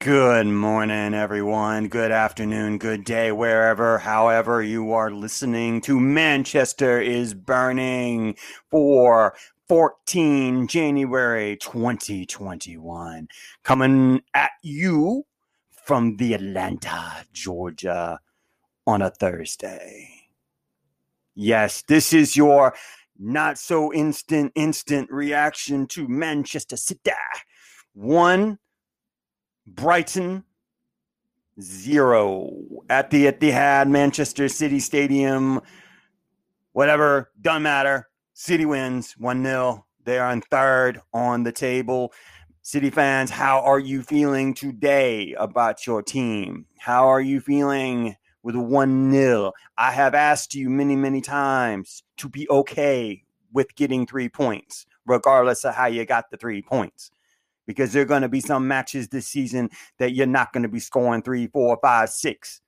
Good morning, everyone. Good afternoon, good day, wherever, however you are listening to Manchester is Burning for 14 January 2021. Coming at you from the Atlanta, Georgia on a Thursday. Yes, this is your not so instant, instant reaction to Manchester City. One Brighton zero at the Etihad, Manchester City Stadium, whatever, doesn't matter. City wins 1 0. They are in third on the table. City fans, how are you feeling today about your team? How are you feeling with 1 0? I have asked you many, many times to be okay with getting three points, regardless of how you got the three points because there are going to be some matches this season that you're not going to be scoring three, four, five, six.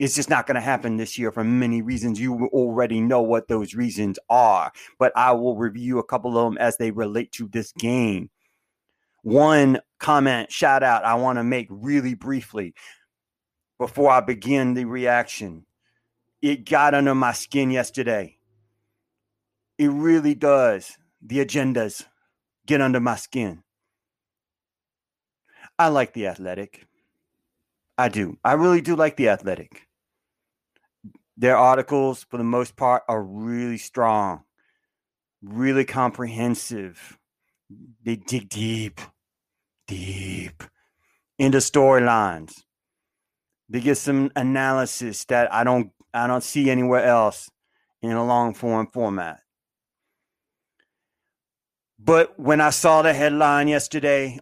It's just not going to happen this year for many reasons. You already know what those reasons are, but I will review a couple of them as they relate to this game. One comment, shout out, I want to make really briefly before I begin the reaction. It got under my skin yesterday. It really does. The agendas get under my skin. I like the athletic. I do. I really do like the athletic. Their articles, for the most part, are really strong, really comprehensive. They dig deep, deep into storylines. They get some analysis that I don't I don't see anywhere else in a long form format. But when I saw the headline yesterday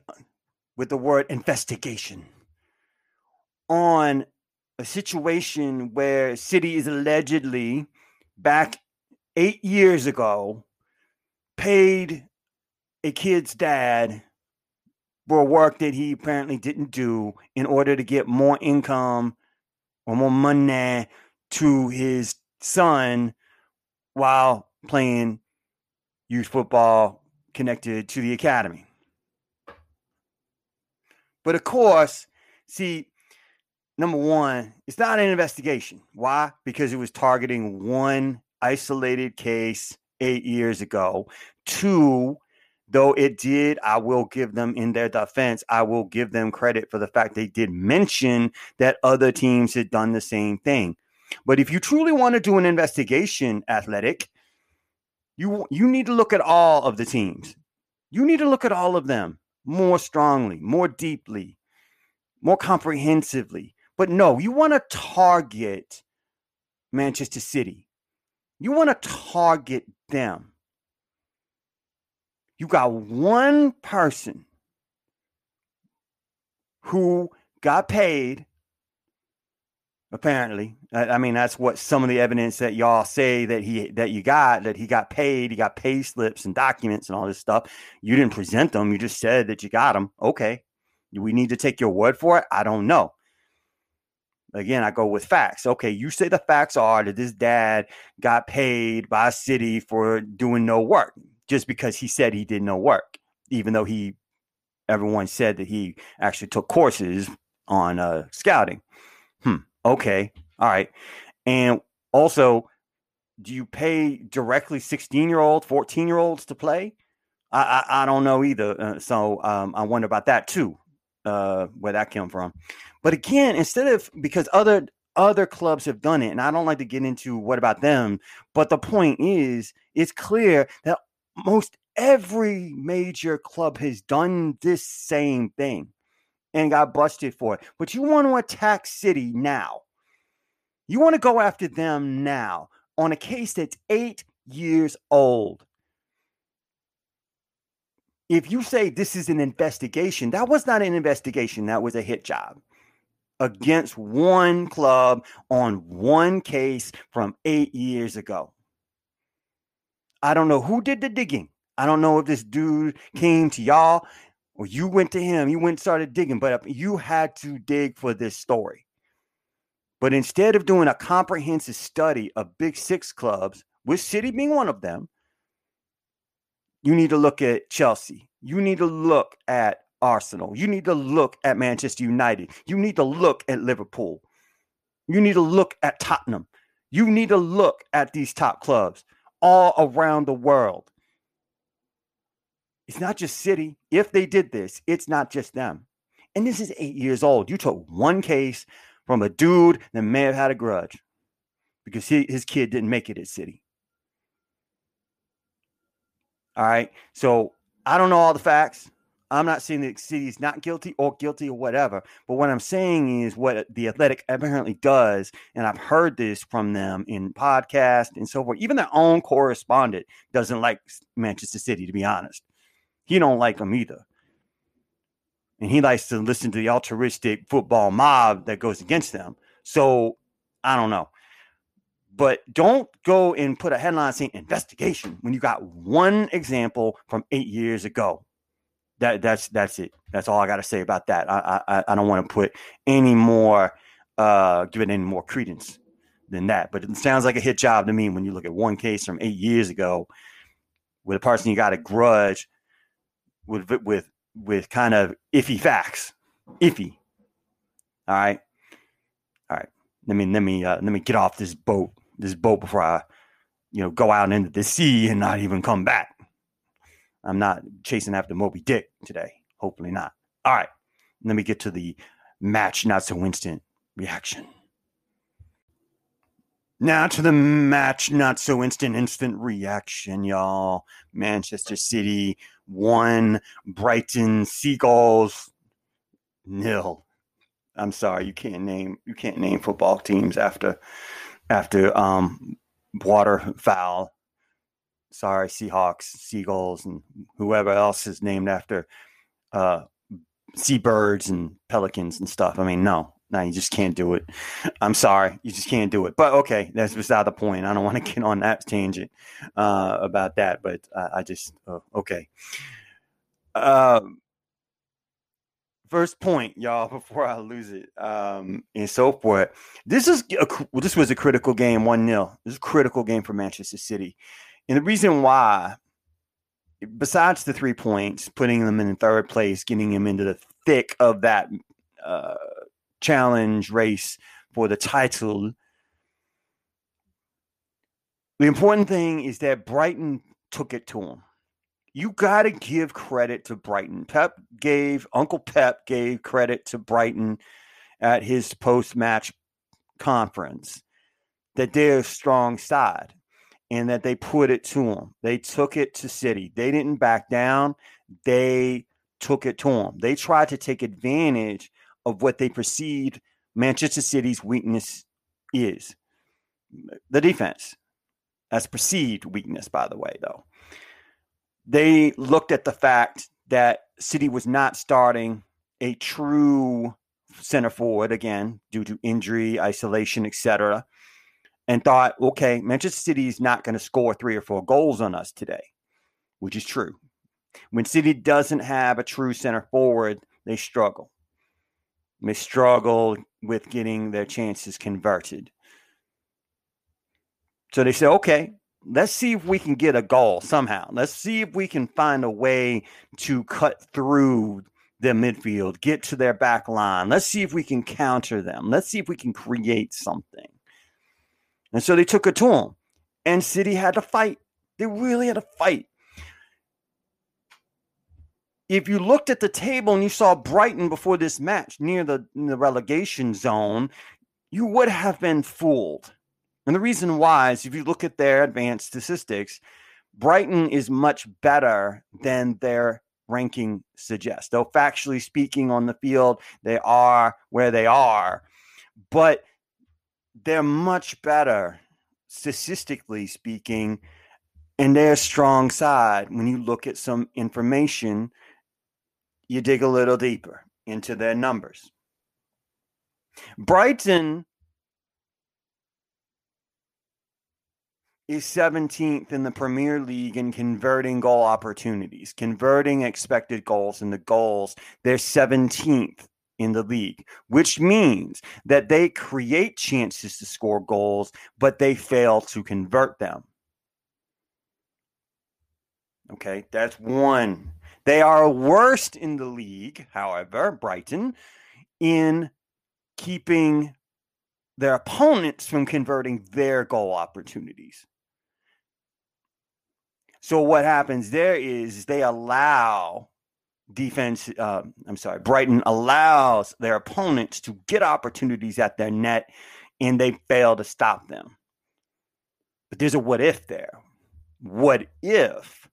with the word investigation on a situation where City is allegedly back eight years ago paid a kid's dad for work that he apparently didn't do in order to get more income or more money to his son while playing youth football connected to the academy. But of course, see, number one, it's not an investigation. Why? Because it was targeting one isolated case eight years ago. Two, though it did, I will give them in their defense, I will give them credit for the fact they did mention that other teams had done the same thing. But if you truly want to do an investigation, athletic, you you need to look at all of the teams. You need to look at all of them more strongly, more deeply, more comprehensively. But no, you want to target Manchester City. You want to target them. You got one person who got paid apparently. I, mean that's what some of the evidence that y'all say that he that you got that he got paid he got pay slips and documents and all this stuff. You didn't present them. You just said that you got them okay. We need to take your word for it? I don't know. Again i go with facts. Okay you say the facts are that this dad got paid by a city for doing no work just because he said he did no work even though he everyone said that he actually took courses on uh, scouting. Hmm Okay. All right. And also, do you pay directly 16 year olds, 14 year olds to play? I, I, I don't know either. Uh, so um, I wonder about that too, uh, where that came from. But again, instead of because other other clubs have done it, and I don't like to get into what about them, but the point is, it's clear that most every major club has done this same thing and got busted for it. But you want to attack City now. You want to go after them now on a case that's eight years old. If you say this is an investigation, that was not an investigation, that was a hit job against one club on one case from eight years ago. I don't know who did the digging. I don't know if this dude came to y'all or you went to him, you went and started digging, but uh, you had to dig for this story. But instead of doing a comprehensive study of big six clubs, with City being one of them, you need to look at Chelsea. You need to look at Arsenal. You need to look at Manchester United. You need to look at Liverpool. You need to look at Tottenham. You need to look at these top clubs all around the world. It's not just City. If they did this, it's not just them. And this is eight years old. You took one case from a dude that may have had a grudge because he, his kid didn't make it at City. All right. So I don't know all the facts. I'm not saying that City's not guilty or guilty or whatever. But what I'm saying is what the Athletic apparently does, and I've heard this from them in podcasts and so forth. Even their own correspondent doesn't like Manchester City, to be honest. He don't like them either. And he likes to listen to the altruistic football mob that goes against them. So I don't know. But don't go and put a headline saying investigation when you got one example from eight years ago that that's that's it. That's all I got to say about that. I I, I don't want to put any more uh give it any more credence than that. But it sounds like a hit job to me when you look at one case from eight years ago with a person you got a grudge with with with kind of iffy facts, iffy. All right, all right. Let me let me uh, let me get off this boat this boat before I you know go out into the sea and not even come back. I'm not chasing after Moby Dick today. Hopefully not. All right. Let me get to the match not so instant reaction. Now to the match not so instant instant reaction, y'all. Manchester City one, Brighton Seagulls nil. I'm sorry, you can't name you can't name football teams after after um waterfowl sorry, Seahawks, Seagulls, and whoever else is named after uh, seabirds and pelicans and stuff. I mean, no, no, you just can't do it. I'm sorry, you just can't do it. But okay, that's beside the point. I don't want to get on that tangent uh, about that, but uh, I just uh, okay. Um, first point, y'all, before I lose it, um, and so forth. This is a, this was a critical game, one 0 This is a critical game for Manchester City. And the reason why, besides the three points, putting them in third place, getting them into the thick of that uh, challenge race for the title, the important thing is that Brighton took it to them. You got to give credit to Brighton. Pep gave, Uncle Pep gave credit to Brighton at his post match conference that they're a strong side and that they put it to them. They took it to City. They didn't back down. They took it to them. They tried to take advantage of what they perceived Manchester City's weakness is the defense. That's perceived weakness, by the way, though. They looked at the fact that City was not starting a true center forward again due to injury, isolation, etc and thought, okay, Manchester City is not going to score three or four goals on us today, which is true. When City doesn't have a true center forward, they struggle. They struggle with getting their chances converted. So they say, okay, let's see if we can get a goal somehow. Let's see if we can find a way to cut through the midfield, get to their back line. Let's see if we can counter them. Let's see if we can create something. And so they took it to him. And City had to fight. They really had to fight. If you looked at the table and you saw Brighton before this match near the, the relegation zone, you would have been fooled. And the reason why is if you look at their advanced statistics, Brighton is much better than their ranking suggests. Though factually speaking on the field, they are where they are. But they're much better statistically speaking in their strong side when you look at some information you dig a little deeper into their numbers brighton is 17th in the Premier League in converting goal opportunities, converting expected goals into goals. They're 17th in the league, which means that they create chances to score goals, but they fail to convert them. Okay, that's one. They are worst in the league, however, Brighton, in keeping their opponents from converting their goal opportunities. So what happens there is they allow defense. Uh, I'm sorry, Brighton allows their opponents to get opportunities at their net, and they fail to stop them. But there's a what if there. What if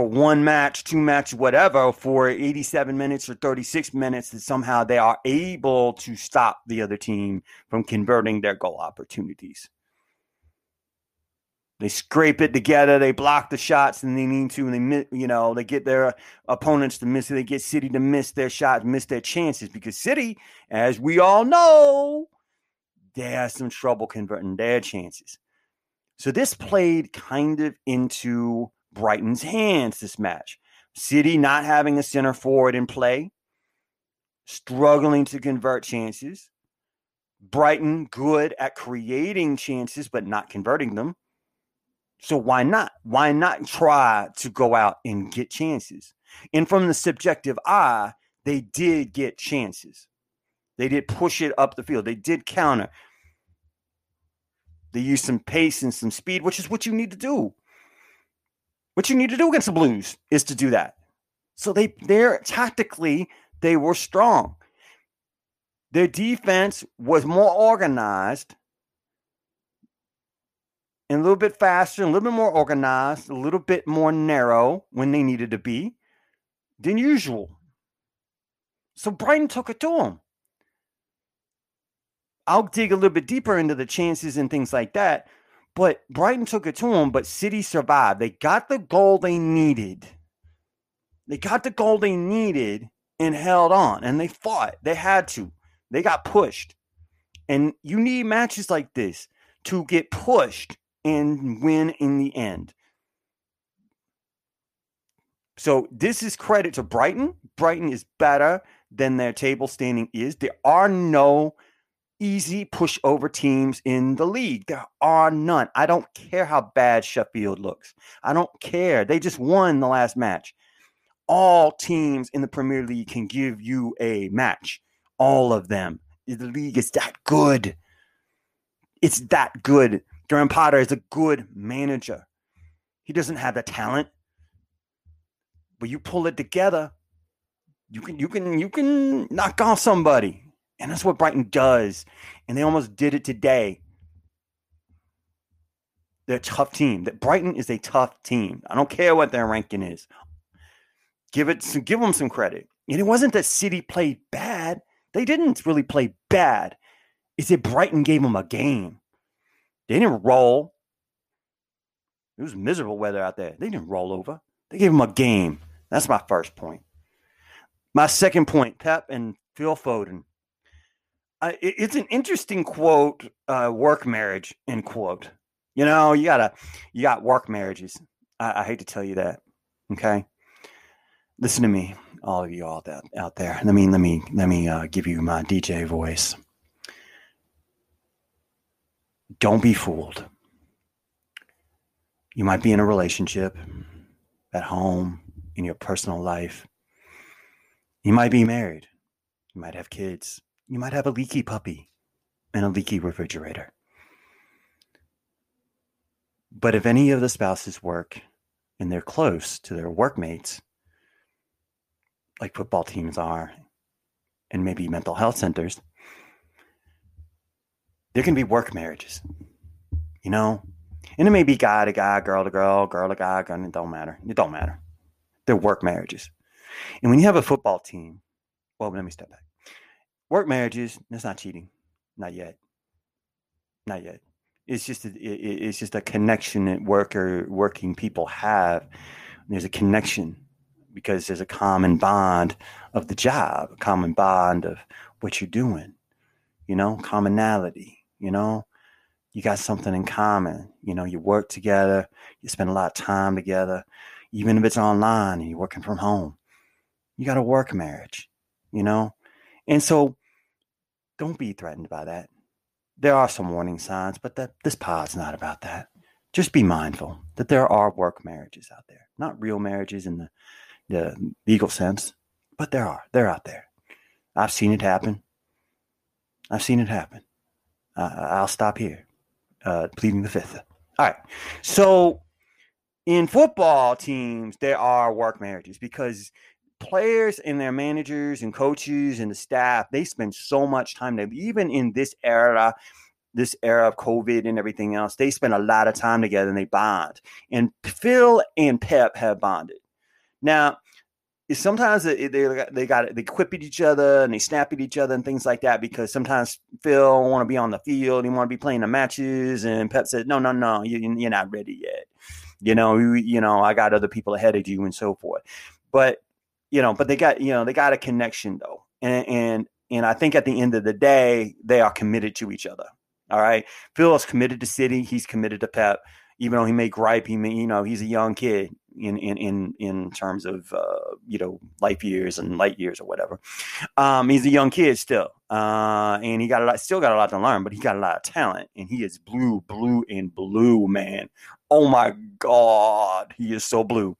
for one match, two match, whatever, for 87 minutes or 36 minutes, that somehow they are able to stop the other team from converting their goal opportunities. They scrape it together. They block the shots, and they need to. And they, you know, they get their opponents to miss. it. They get City to miss their shots, miss their chances because City, as we all know, they have some trouble converting their chances. So this played kind of into Brighton's hands this match. City not having a center forward in play, struggling to convert chances. Brighton good at creating chances but not converting them. So why not? Why not try to go out and get chances? And from the subjective eye, they did get chances. They did push it up the field. They did counter. They used some pace and some speed, which is what you need to do. What you need to do against the Blues is to do that. So they they're tactically they were strong. Their defense was more organized and a little bit faster, a little bit more organized, a little bit more narrow when they needed to be than usual. So Brighton took it to them. I'll dig a little bit deeper into the chances and things like that. But Brighton took it to them, but City survived. They got the goal they needed. They got the goal they needed and held on, and they fought. They had to. They got pushed. And you need matches like this to get pushed and win in the end. So this is credit to Brighton. Brighton is better than their table standing is. There are no easy pushover teams in the league. There are none. I don't care how bad Sheffield looks. I don't care. They just won the last match. All teams in the Premier League can give you a match. All of them. The league is that good. It's that good. Graham Potter is a good manager. He doesn't have the talent, but you pull it together, you can you can you can knock off somebody. And that's what Brighton does. And they almost did it today. They're a tough team. That Brighton is a tough team. I don't care what their ranking is. Give it some, give them some credit. And it wasn't that City played bad. They didn't really play bad. It's that Brighton gave them a game. They didn't roll. It was miserable weather out there. They didn't roll over. They gave them a game. That's my first point. My second point, Pep and Phil Foden. Uh, it, it's an interesting quote, uh, work marriage, end quote. You know, you gotta, you got work marriages. I, I hate to tell you that. Okay. Listen to me, all of you all that out there. Let me, let me, let me uh, give you my DJ voice. Don't be fooled. You might be in a relationship at home, in your personal life. You might be married. You might have kids. You might have a leaky puppy and a leaky refrigerator. But if any of the spouses work and they're close to their workmates, like football teams are, and maybe mental health centers, there can be work marriages, you know? And it may be guy to guy, girl to girl, girl to guy, gun, it don't matter. It don't matter. They're work marriages. And when you have a football team, well, let me step back. Work marriages, that's not cheating. Not yet. Not yet. It's just a, it, it's just a connection that worker working people have. There's a connection because there's a common bond of the job, a common bond of what you're doing, you know, commonality you know you got something in common you know you work together you spend a lot of time together even if it's online and you're working from home you got a work marriage you know and so don't be threatened by that there are some warning signs but this pod's not about that just be mindful that there are work marriages out there, not real marriages in the, the legal sense, but there are. They're out there. I've seen it happen. I've seen it happen. Uh, I'll stop here, uh, pleading the fifth. All right. So in football teams, there are work marriages because players and their managers and coaches and the staff they spend so much time there. Even in this era, this era of COVID and everything else, they spend a lot of time together and they bond. And Phil and Pep have bonded. Now, sometimes they they got they quip at each other and they snap at each other and things like that because sometimes Phil want to be on the field, he want to be playing the matches, and Pep said, "No, no, no, you, you're not ready yet." You know, you, you know, I got other people ahead of you and so forth. But you know, but they got you know they got a connection though, and and and I think at the end of the day, they are committed to each other. All right, Phil is committed to City. He's committed to Pep even though he may gripe, he may, you know, he's a young kid in in in in terms of uh, you know life years and light years or whatever. Um, he's a young kid still, uh, and he got a lot, still got a lot to learn, but he got a lot of talent, and he is blue, blue, and blue, man. Oh my God, he is so blue.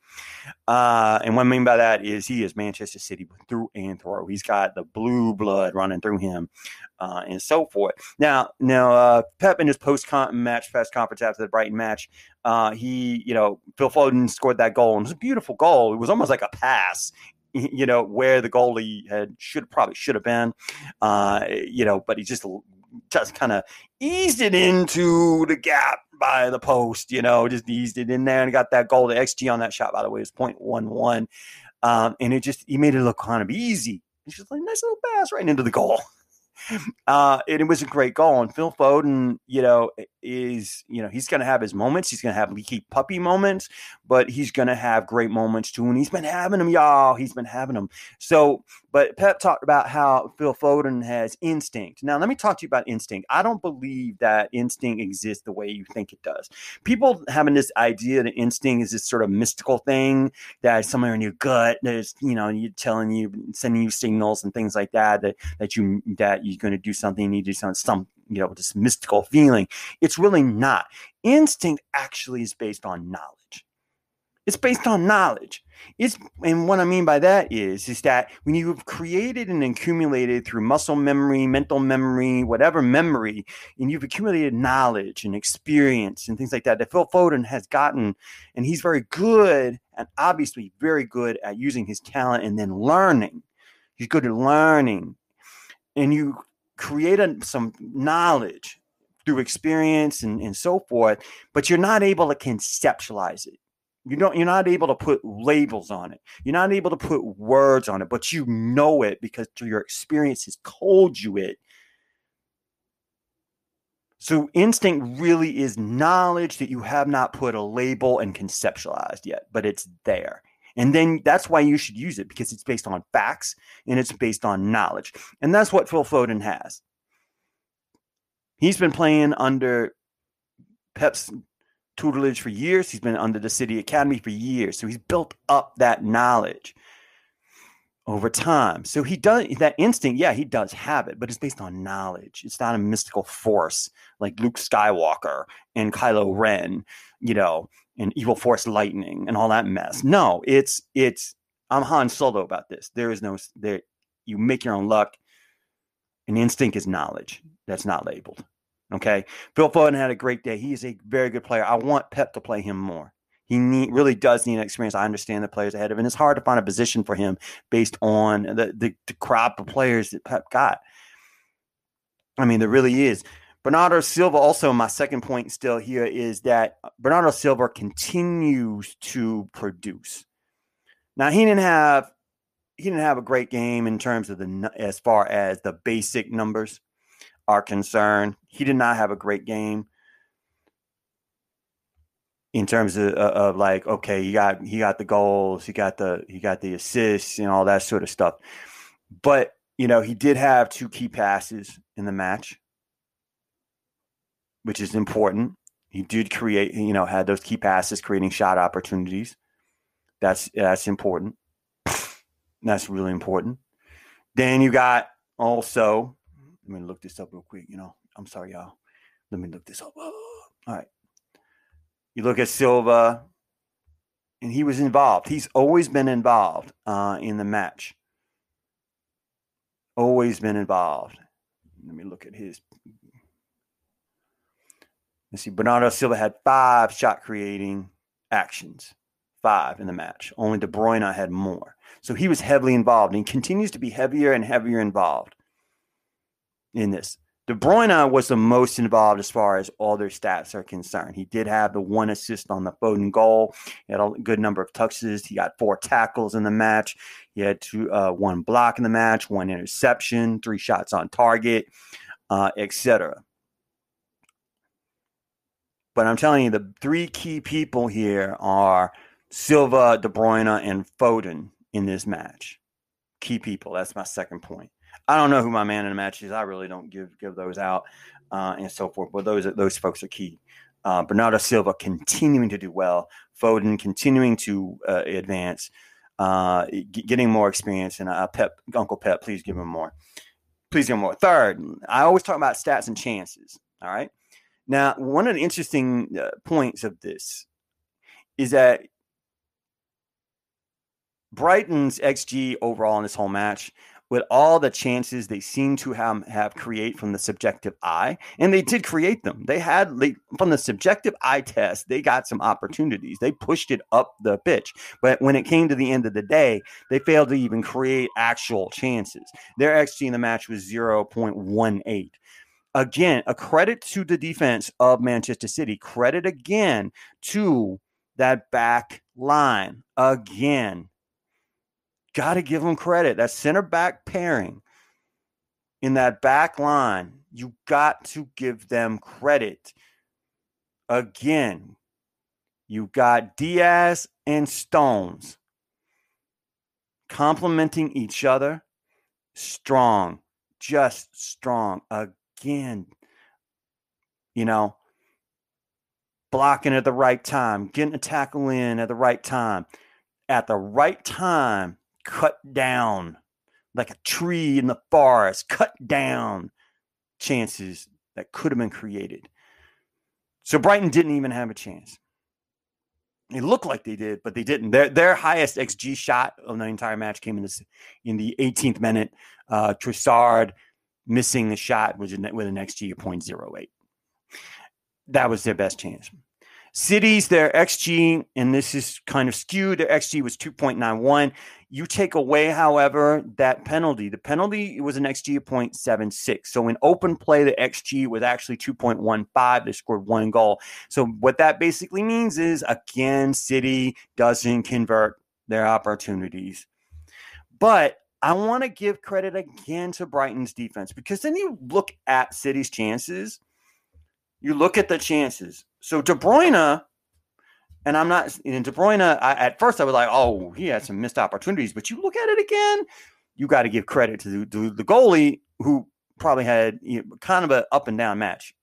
Uh, and what I mean by that is he is Manchester City through and through. He's got the blue blood running through him uh, and so forth. Now, now uh, Pep in his post match press conference after the Brighton match, uh, he, you know, Phil Foden scored that goal, and it was a beautiful goal. It was almost like a pass. You know where the goalie had should probably should have been, uh, you know, but he just just kind of eased it into the gap by the post, you know, just eased it in there and got that goal. The XG on that shot, by the way, is 0.11. Um, and it just, he made it look kind of easy. It's just like nice little pass right into the goal. Uh, and it was a great goal. And Phil Foden, you know, is you know he's going to have his moments. He's going to have leaky puppy moments, but he's going to have great moments too. And he's been having them, y'all. He's been having them. So, but Pep talked about how Phil Foden has instinct. Now, let me talk to you about instinct. I don't believe that instinct exists the way you think it does. People having this idea that instinct is this sort of mystical thing that somewhere in your gut that's you know you telling you, sending you signals and things like that that that you that you're going to do something, you need to do something, some you know, with this mystical feeling. It's really not. Instinct actually is based on knowledge. It's based on knowledge. It's and what I mean by that is is that when you've created and accumulated through muscle memory, mental memory, whatever memory, and you've accumulated knowledge and experience and things like that, that Phil Foden has gotten, and he's very good and obviously very good at using his talent and then learning. He's good at learning. And you create a, some knowledge through experience and, and so forth, but you're not able to conceptualize it. You don't you're not able to put labels on it. You're not able to put words on it, but you know it because your experience has told you it. So instinct really is knowledge that you have not put a label and conceptualized yet, but it's there. And then that's why you should use it because it's based on facts and it's based on knowledge. And that's what Phil Foden has. He's been playing under Pep's tutelage for years. He's been under the City Academy for years. So he's built up that knowledge over time. So he does that instinct, yeah, he does have it, but it's based on knowledge. It's not a mystical force like Luke Skywalker and Kylo Ren, you know, and evil force lightning and all that mess. No, it's it's I'm Han Solo about this. There is no there you make your own luck. And instinct is knowledge that's not labeled. Okay. Phil Foden had a great day. He is a very good player. I want Pep to play him more. He need, really does need an experience. I understand the players ahead of him. And it's hard to find a position for him based on the, the, the crop of players that Pep got. I mean, there really is. Bernardo Silva, also my second point still here is that Bernardo Silva continues to produce. Now he didn't have he didn't have a great game in terms of the as far as the basic numbers are concerned. He did not have a great game in terms of, of like okay, he got he got the goals, he got the he got the assists and all that sort of stuff. But you know, he did have two key passes in the match which is important. He did create, you know, had those key passes, creating shot opportunities. That's that's important. That's really important. Then you got also. Let me look this up real quick. You know, I'm sorry, y'all. Let me look this up. All right. You look at Silva, and he was involved. He's always been involved uh, in the match. Always been involved. Let me look at his. Let's see. Bernardo Silva had five shot creating actions, five in the match. Only De Bruyne had more. So he was heavily involved and continues to be heavier and heavier involved in this. De Bruyne was the most involved as far as all their stats are concerned. He did have the one assist on the Foden goal. He had a good number of touches. He got four tackles in the match. He had two, uh, one block in the match, one interception, three shots on target, uh, etc. But I'm telling you, the three key people here are Silva, De Bruyne, and Foden in this match. Key people. That's my second point. I don't know who my man in the match is. I really don't give give those out uh, and so forth. But those those folks are key. Uh, Bernardo Silva continuing to do well. Foden continuing to uh, advance, uh, g- getting more experience. And uh, Pep, Uncle Pep, please give him more. Please give him more. Third, I always talk about stats and chances. All right. Now, one of the interesting uh, points of this is that Brighton's XG overall in this whole match with all the chances they seem to have, have create from the subjective eye and they did create them. They had they, from the subjective eye test they got some opportunities. They pushed it up the pitch. But when it came to the end of the day they failed to even create actual chances. Their xg in the match was 0.18 again a credit to the defense of manchester city credit again to that back line again got to give them credit. That center back pairing in that back line, you got to give them credit. Again, you got Dias and Stones complementing each other. Strong, just strong. Again, you know, blocking at the right time, getting a tackle in at the right time. At the right time, cut down like a tree in the forest, cut down chances that could have been created. So Brighton didn't even have a chance. It looked like they did, but they didn't. Their their highest xG shot of the entire match came in this in the 18th minute. Uh, Trossard missing the shot was with an xG of 0.08. That was their best chance. Cities, their XG, and this is kind of skewed, their XG was 2.91. You take away, however, that penalty. The penalty was an XG of 0.76. So in open play, the XG was actually 2.15. They scored one goal. So what that basically means is, again, City doesn't convert their opportunities. But I want to give credit again to Brighton's defense because then you look at City's chances. You look at the chances. So De Bruyne, and I'm not in De Bruyne. I, at first, I was like, oh, he had some missed opportunities. But you look at it again, you got to give credit to the, to the goalie who probably had you know, kind of an up and down match.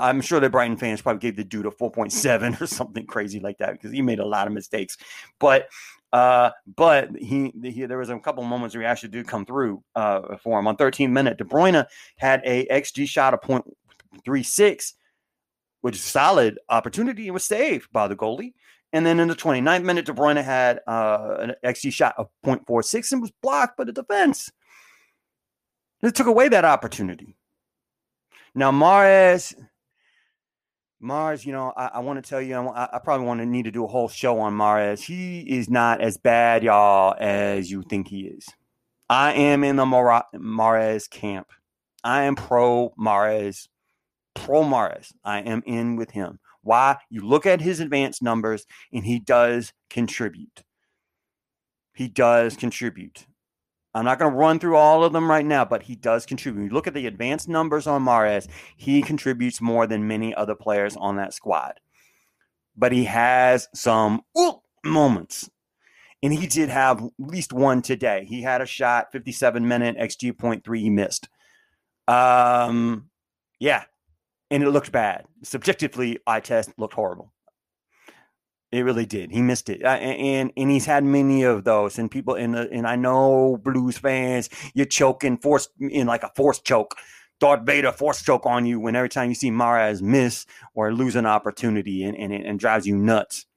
I'm sure the Brighton fans probably gave the dude a 4.7 or something crazy like that because he made a lot of mistakes. But uh, but he, he, there was a couple moments where he actually did come through uh, for him. On 13 minute, De Bruyne had a XG shot of 0.36 which is solid opportunity and was saved by the goalie. And then in the 29th minute, De Bruyne had uh, an XG shot of 0.46 and was blocked by the defense. It took away that opportunity. Now, Mahrez, Mars, you know, I, I want to tell you, I, I probably want to need to do a whole show on Mahrez. He is not as bad, y'all, as you think he is. I am in the Mar- Mahrez camp. I am pro Mahrez pro Mahrez. I am in with him. Why? You look at his advanced numbers and he does contribute. He does contribute. I'm not going to run through all of them right now, but he does contribute. You look at the advanced numbers on Mahrez, he contributes more than many other players on that squad. But he has some moments. And he did have at least one today. He had a shot, 57 minute, XG point three, he missed. Um, yeah, and it looked bad. Subjectively, I test looked horrible. It really did. He missed it, uh, and and he's had many of those. And people, and and I know Blues fans, you're choking forced in like a force choke Darth Vader force choke on you when every time you see Mahrez miss or lose an opportunity and, and, and drives you nuts.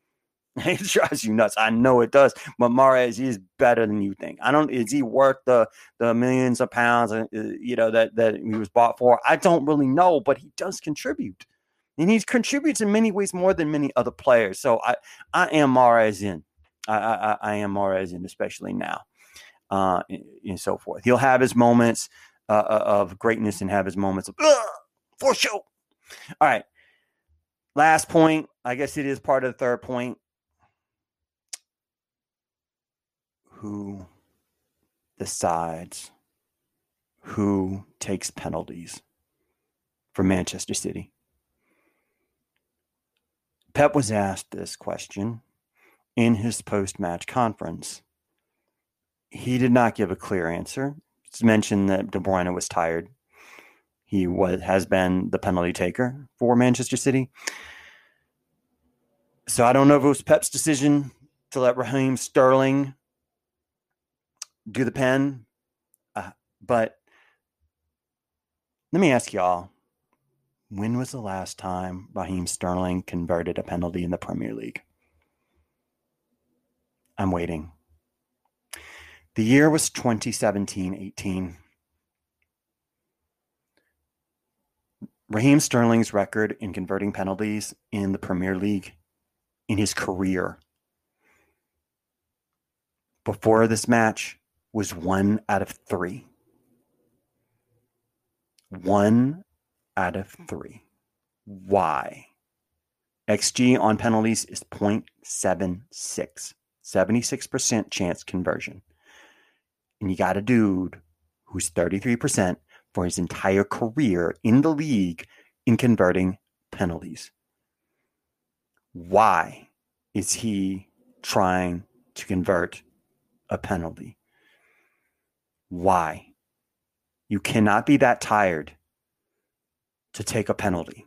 It drives you nuts. I know it does. But Mahrez is better than you think. I don't. Is he worth the the millions of pounds? Uh, you know that that he was bought for. I don't really know, but he does contribute, and he contributes in many ways more than many other players. So I I am Mahrez in. I I, I am Mahrez in, especially now, uh, and, and so forth. He'll have his moments uh, uh of greatness and have his moments of for sure. All right. Last point. I guess it is part of the third point who decides who takes penalties for Manchester City. Pep was asked this question in his post match conference. He did not give a clear answer. It's mentioned that De Bruyne was tired. He was, has been the penalty taker for Manchester City. So I don't know if it was Pep's decision to let Raheem Sterling do the pen. Uh, but let me ask y'all when was the last time Raheem Sterling converted a penalty in the Premier League? I'm waiting. The year was 2017 18. Raheem Sterling's record in converting penalties in the Premier League in his career before this match was one out of three. One out of three. Why? XG on penalties is 0.76, 76% chance conversion. And you got a dude who's 33% for his entire career in the league in converting penalties. Why is he trying to convert a penalty? Why? You cannot be that tired to take a penalty.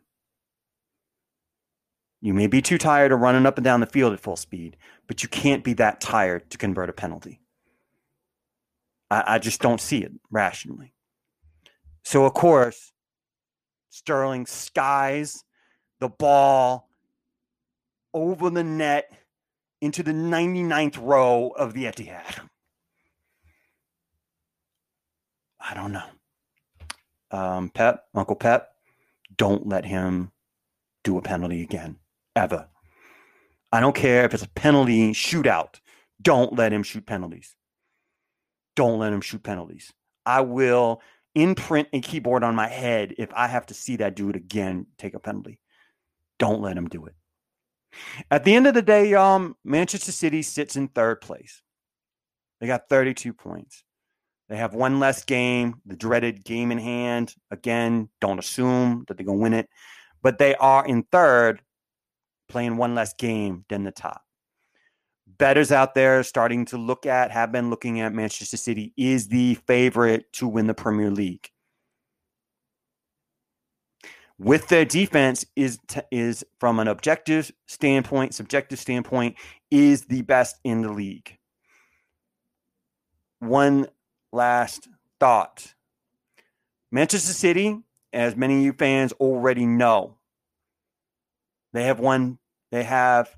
You may be too tired of running up and down the field at full speed, but you can't be that tired to convert a penalty. I, I just don't see it rationally. So, of course, Sterling skies the ball over the net into the 99th row of the Etihad. I don't know. Um, Pep, Uncle Pep, don't let him do a penalty again, ever. I don't care if it's a penalty shootout. Don't let him shoot penalties. Don't let him shoot penalties. I will imprint a keyboard on my head if I have to see that dude again take a penalty. Don't let him do it. At the end of the day, um, Manchester City sits in third place. They got 32 points. They have one less game, the dreaded game in hand. Again, don't assume that they're going to win it, but they are in third, playing one less game than the top. Betters out there starting to look at, have been looking at Manchester City is the favorite to win the Premier League. With their defense is t- is from an objective standpoint, subjective standpoint, is the best in the league. One last thought. Manchester City, as many of you fans already know, they have won, they have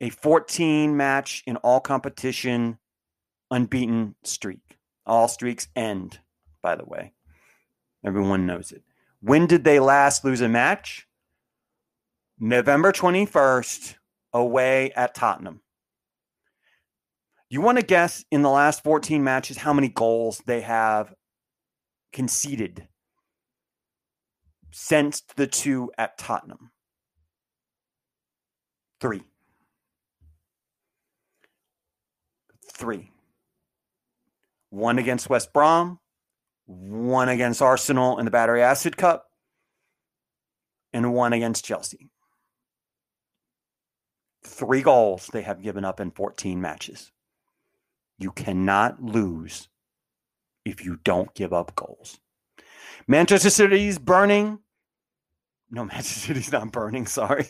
a 14 match in all competition unbeaten streak. All streaks end, by the way. Everyone knows it. When did they last lose a match? November 21st, away at Tottenham. You want to guess in the last 14 matches how many goals they have conceded since the two at Tottenham? Three. Three. One against West Brom, one against Arsenal in the Battery Acid Cup, and one against Chelsea. Three goals they have given up in 14 matches. You cannot lose if you don't give up goals. Manchester City's burning. No, Manchester City's not burning. Sorry.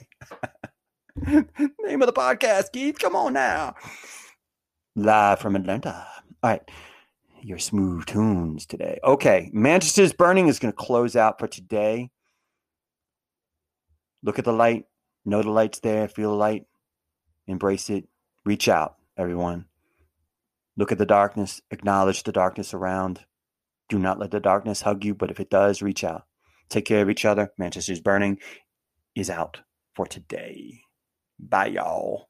Name of the podcast, Keith. Come on now. Live from Atlanta. All right. your smooth tunes today. Okay, Manchester's Burning is going to close out for today. Look at the light, know the light's there, feel the light, embrace it, reach out, everyone. Look at the darkness, acknowledge the darkness around. Do not let the darkness hug you, but if it does, reach out. Take care of each other. Manchester's Burning is out for today. Bye, y'all.